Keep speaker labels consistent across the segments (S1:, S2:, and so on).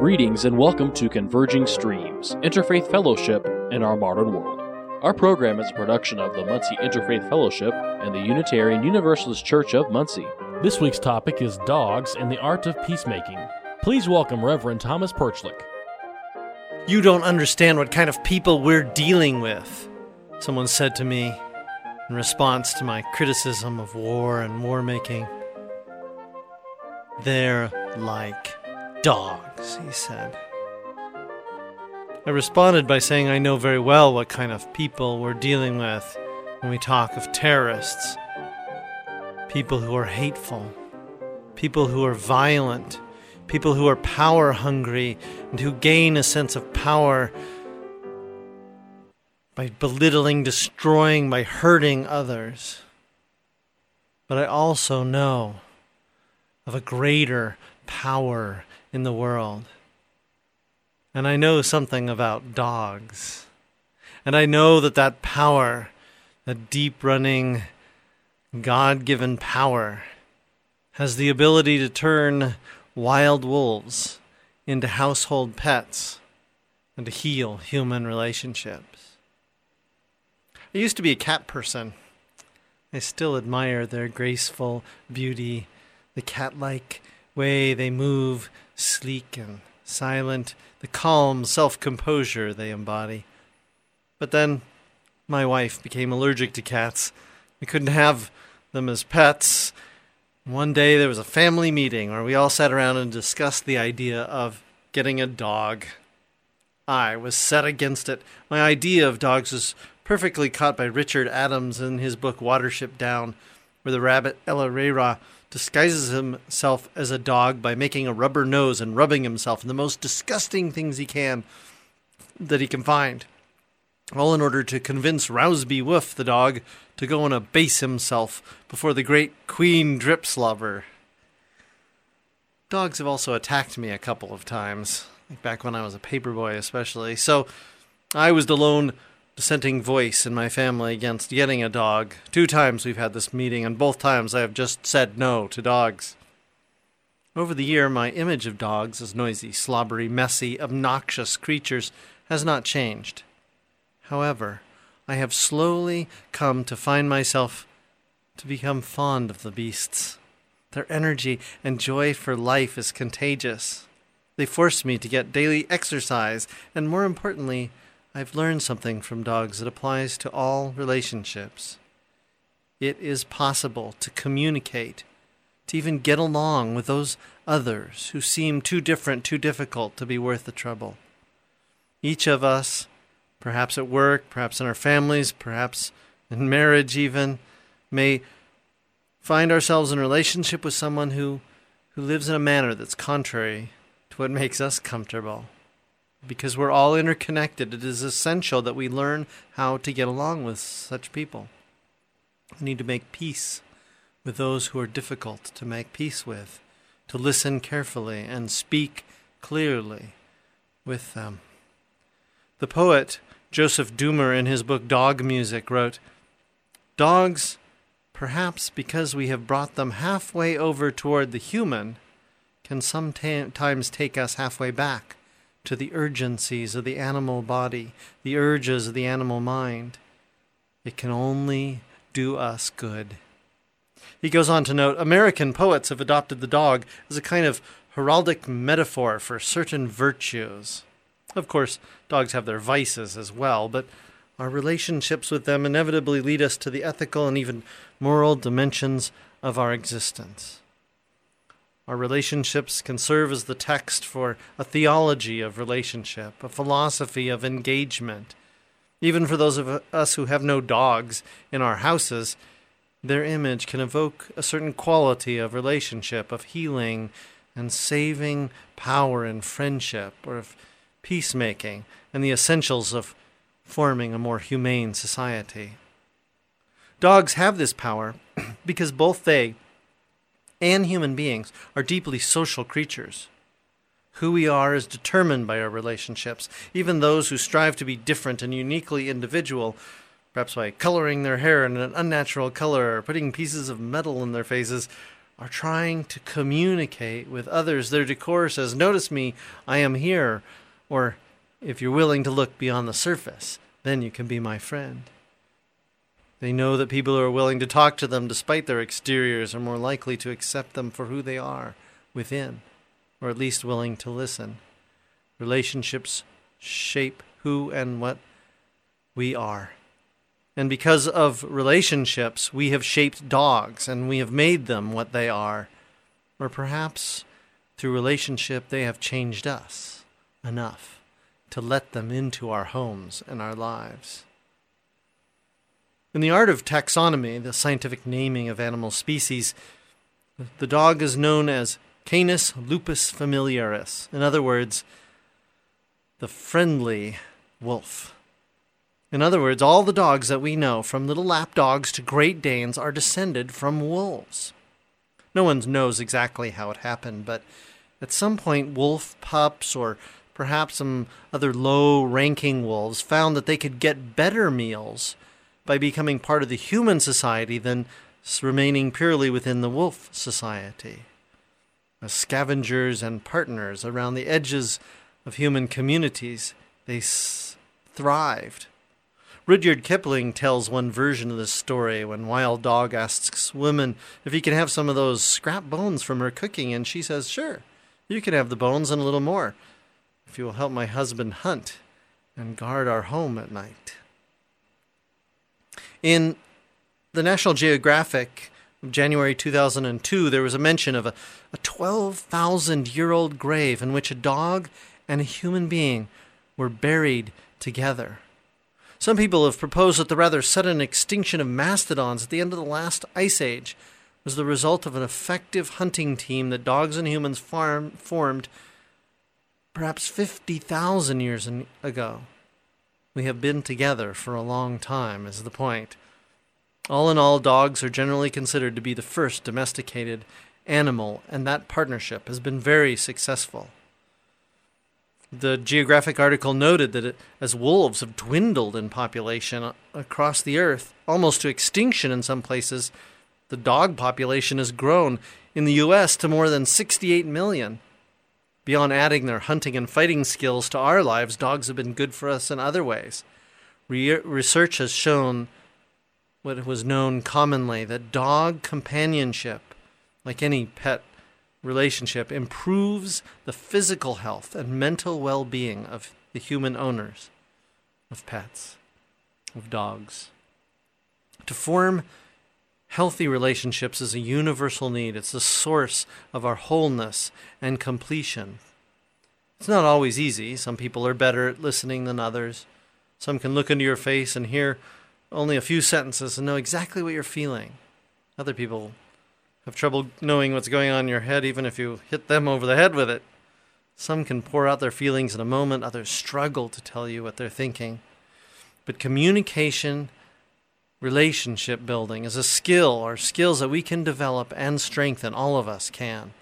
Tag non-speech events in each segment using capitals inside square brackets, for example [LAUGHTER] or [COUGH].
S1: Greetings and welcome to Converging Streams, Interfaith Fellowship in Our Modern World. Our program is a production of the Muncie Interfaith Fellowship and the Unitarian Universalist Church of Muncie.
S2: This week's topic is dogs and the art of peacemaking. Please welcome Reverend Thomas Perchlik.
S3: You don't understand what kind of people we're dealing with, someone said to me in response to my criticism of war and war making. They're like dogs, he said. I responded by saying I know very well what kind of people we're dealing with when we talk of terrorists. People who are hateful, people who are violent, people who are power hungry and who gain a sense of power by belittling, destroying, by hurting others. But I also know of a greater power in the world. And I know something about dogs. And I know that that power, that deep running, God given power, has the ability to turn wild wolves into household pets and to heal human relationships. I used to be a cat person. I still admire their graceful beauty, the cat like way they move, sleek and silent, the calm self composure they embody. But then my wife became allergic to cats. We couldn't have them as pets. One day there was a family meeting where we all sat around and discussed the idea of getting a dog. I was set against it. My idea of dogs was perfectly caught by Richard Adams in his book Watership Down, where the rabbit El Ahrairah disguises himself as a dog by making a rubber nose and rubbing himself in the most disgusting things he can that he can find. All in order to convince Rowsby Woof, the dog, to go and abase himself before the great Queen Dripslobber. Dogs have also attacked me a couple of times, back when I was a paperboy, especially. So I was the lone dissenting voice in my family against getting a dog. Two times we've had this meeting, and both times I have just said no to dogs. Over the year, my image of dogs as noisy, slobbery, messy, obnoxious creatures has not changed. However, I have slowly come to find myself to become fond of the beasts. Their energy and joy for life is contagious. They force me to get daily exercise, and more importantly, I've learned something from dogs that applies to all relationships. It is possible to communicate, to even get along with those others who seem too different, too difficult to be worth the trouble. Each of us, perhaps at work, perhaps in our families, perhaps in marriage even, may find ourselves in relationship with someone who, who lives in a manner that's contrary to what makes us comfortable. Because we're all interconnected, it is essential that we learn how to get along with such people. We need to make peace with those who are difficult to make peace with, to listen carefully and speak clearly with them. The poet Joseph Duemer, in his book Dog Music, wrote Dogs, perhaps because we have brought them halfway over toward the human, can sometimes take us halfway back to the urgencies of the animal body, the urges of the animal mind. It can only do us good. He goes on to note American poets have adopted the dog as a kind of heraldic metaphor for certain virtues. Of course, dogs have their vices as well, but our relationships with them inevitably lead us to the ethical and even moral dimensions of our existence. Our relationships can serve as the text for a theology of relationship, a philosophy of engagement. Even for those of us who have no dogs in our houses, their image can evoke a certain quality of relationship, of healing and saving power in friendship or of peacemaking and the essentials of forming a more humane society. Dogs have this power [CLEARS THROAT] because both they and human beings are deeply social creatures. Who we are is determined by our relationships. Even those who strive to be different and uniquely individual, perhaps by coloring their hair in an unnatural color or putting pieces of metal in their faces, are trying to communicate with others. Their decor says, Notice me, I am here. Or, if you're willing to look beyond the surface, then you can be my friend. They know that people who are willing to talk to them despite their exteriors are more likely to accept them for who they are within, or at least willing to listen. Relationships shape who and what we are. And because of relationships, we have shaped dogs and we have made them what they are. Or perhaps through relationship, they have changed us enough to let them into our homes and our lives. In the art of taxonomy, the scientific naming of animal species, the dog is known as Canis lupus familiaris. In other words, the friendly wolf. In other words, all the dogs that we know, from little lap dogs to Great Danes, are descended from wolves. No one knows exactly how it happened, but at some point, wolf pups or perhaps some other low ranking wolves found that they could get better meals by becoming part of the human society than remaining purely within the wolf society. As scavengers and partners around the edges of human communities, they s- thrived Rudyard Kipling tells one version of this story when Wild Dog asks woman if he can have some of those scrap bones from her cooking, and she says, Sure, you can have the bones and a little more if you will help my husband hunt and guard our home at night. In the National Geographic January 2002, there was a mention of a, a 12,000 year old grave in which a dog and a human being were buried together. Some people have proposed that the rather sudden extinction of mastodons at the end of the last ice age was the result of an effective hunting team that dogs and humans farm, formed perhaps 50,000 years ago. We have been together for a long time, is the point. All in all, dogs are generally considered to be the first domesticated animal, and that partnership has been very successful. The Geographic article noted that as wolves have dwindled in population across the earth, almost to extinction in some places, the dog population has grown in the U.S. to more than 68 million. Beyond adding their hunting and fighting skills to our lives, dogs have been good for us in other ways. Re- research has shown what was known commonly that dog companionship, like any pet relationship improves the physical health and mental well being of the human owners of pets, of dogs. To form healthy relationships is a universal need, it's the source of our wholeness and completion. It's not always easy. Some people are better at listening than others. Some can look into your face and hear only a few sentences and know exactly what you're feeling. Other people have trouble knowing what's going on in your head, even if you hit them over the head with it. Some can pour out their feelings in a moment, others struggle to tell you what they're thinking. But communication, relationship building is a skill or skills that we can develop and strengthen. All of us can.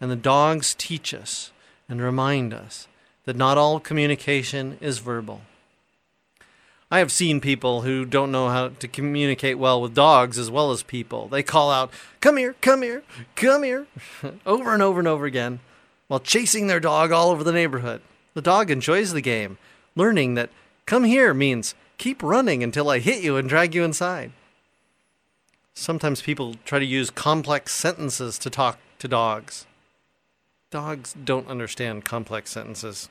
S3: And the dogs teach us and remind us that not all communication is verbal. I have seen people who don't know how to communicate well with dogs as well as people. They call out, Come here, come here, come here, [LAUGHS] over and over and over again, while chasing their dog all over the neighborhood. The dog enjoys the game, learning that come here means keep running until I hit you and drag you inside. Sometimes people try to use complex sentences to talk to dogs. Dogs don't understand complex sentences.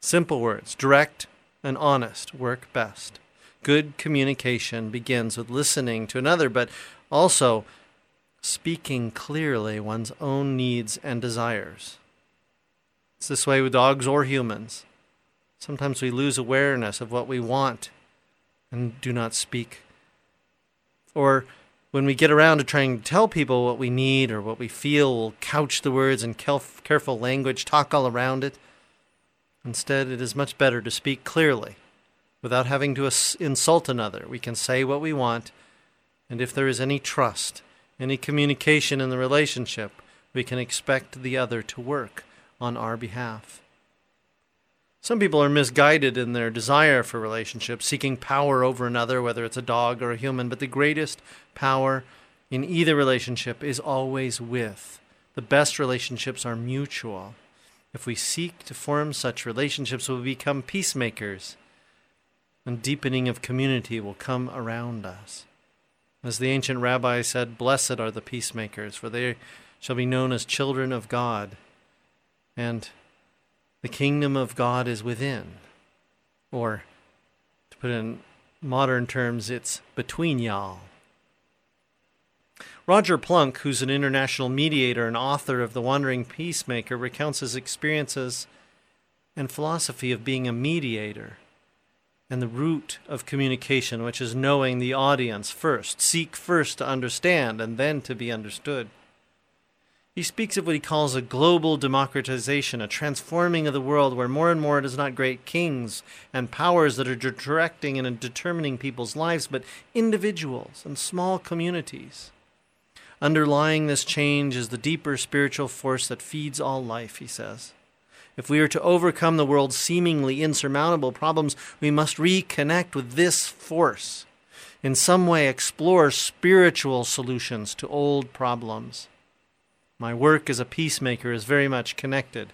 S3: Simple words, direct, and honest work best. Good communication begins with listening to another, but also speaking clearly one's own needs and desires. It's this way with dogs or humans. Sometimes we lose awareness of what we want and do not speak. Or when we get around to trying to tell people what we need or what we feel, we'll couch the words in careful language, talk all around it. Instead, it is much better to speak clearly without having to insult another. We can say what we want, and if there is any trust, any communication in the relationship, we can expect the other to work on our behalf. Some people are misguided in their desire for relationships, seeking power over another, whether it's a dog or a human, but the greatest power in either relationship is always with. The best relationships are mutual. If we seek to form such relationships, we'll become peacemakers, and deepening of community will come around us. As the ancient rabbi said, Blessed are the peacemakers, for they shall be known as children of God. And the kingdom of God is within. Or, to put it in modern terms, it's between y'all. Roger Plunk, who's an international mediator and author of The Wandering Peacemaker, recounts his experiences and philosophy of being a mediator and the root of communication, which is knowing the audience first. Seek first to understand and then to be understood. He speaks of what he calls a global democratization, a transforming of the world where more and more it is not great kings and powers that are directing and determining people's lives, but individuals and small communities. Underlying this change is the deeper spiritual force that feeds all life, he says. If we are to overcome the world's seemingly insurmountable problems, we must reconnect with this force. In some way, explore spiritual solutions to old problems. My work as a peacemaker is very much connected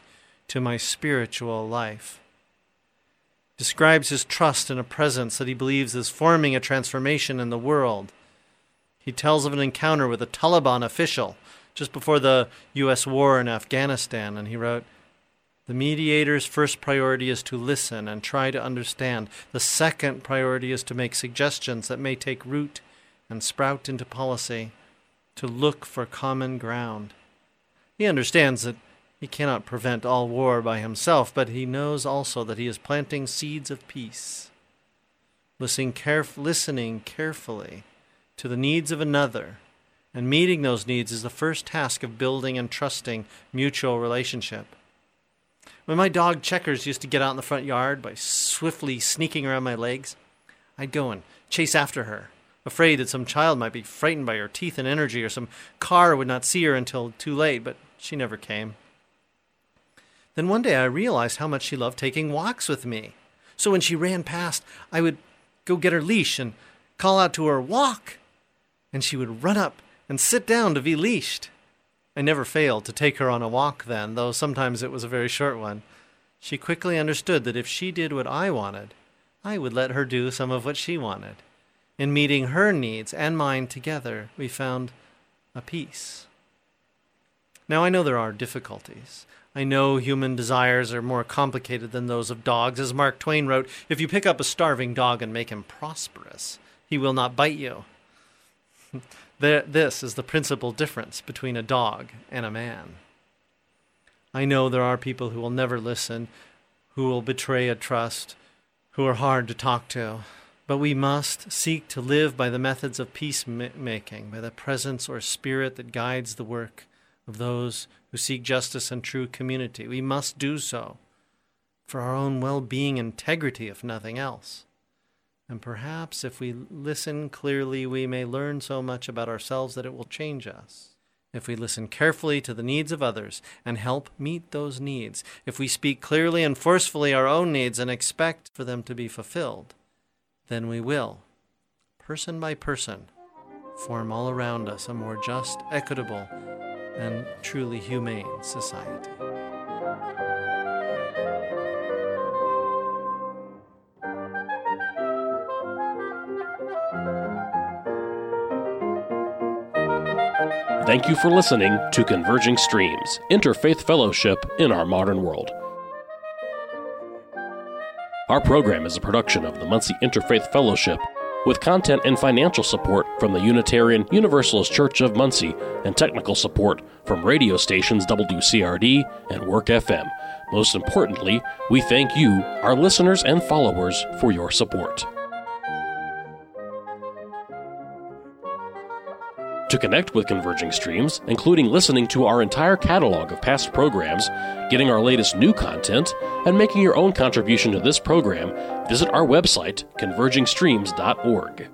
S3: to my spiritual life. Describes his trust in a presence that he believes is forming a transformation in the world. He tells of an encounter with a Taliban official just before the U.S. war in Afghanistan, and he wrote, the mediator's first priority is to listen and try to understand. The second priority is to make suggestions that may take root and sprout into policy, to look for common ground. He understands that he cannot prevent all war by himself, but he knows also that he is planting seeds of peace. Listening, caref- listening carefully to the needs of another and meeting those needs is the first task of building and trusting mutual relationship. When my dog Checkers used to get out in the front yard by swiftly sneaking around my legs, I'd go and chase after her, afraid that some child might be frightened by her teeth and energy or some car would not see her until too late, but she never came. Then one day I realized how much she loved taking walks with me. So when she ran past, I would go get her leash and call out to her, Walk! And she would run up and sit down to be leashed. I never failed to take her on a walk then, though sometimes it was a very short one. She quickly understood that if she did what I wanted, I would let her do some of what she wanted. In meeting her needs and mine together, we found a peace. Now, I know there are difficulties. I know human desires are more complicated than those of dogs. As Mark Twain wrote, if you pick up a starving dog and make him prosperous, he will not bite you. [LAUGHS] this is the principal difference between a dog and a man. I know there are people who will never listen, who will betray a trust, who are hard to talk to. But we must seek to live by the methods of peacemaking, by the presence or spirit that guides the work of those who seek justice and true community. We must do so for our own well being integrity, if nothing else. And perhaps if we listen clearly, we may learn so much about ourselves that it will change us. If we listen carefully to the needs of others and help meet those needs, if we speak clearly and forcefully our own needs and expect for them to be fulfilled, then we will, person by person, form all around us a more just, equitable, and truly humane society.
S1: Thank you for listening to Converging Streams, Interfaith Fellowship in Our Modern World. Our program is a production of the Muncie Interfaith Fellowship with content and financial support from the Unitarian Universalist Church of Muncie and technical support from radio stations WCRD and Work FM. Most importantly, we thank you, our listeners and followers, for your support. To connect with Converging Streams, including listening to our entire catalog of past programs, getting our latest new content, and making your own contribution to this program, visit our website, convergingstreams.org.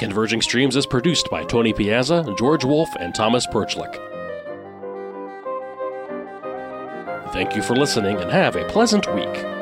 S1: Converging Streams is produced by Tony Piazza, George Wolf, and Thomas Perchlik. Thank you for listening and have a pleasant week.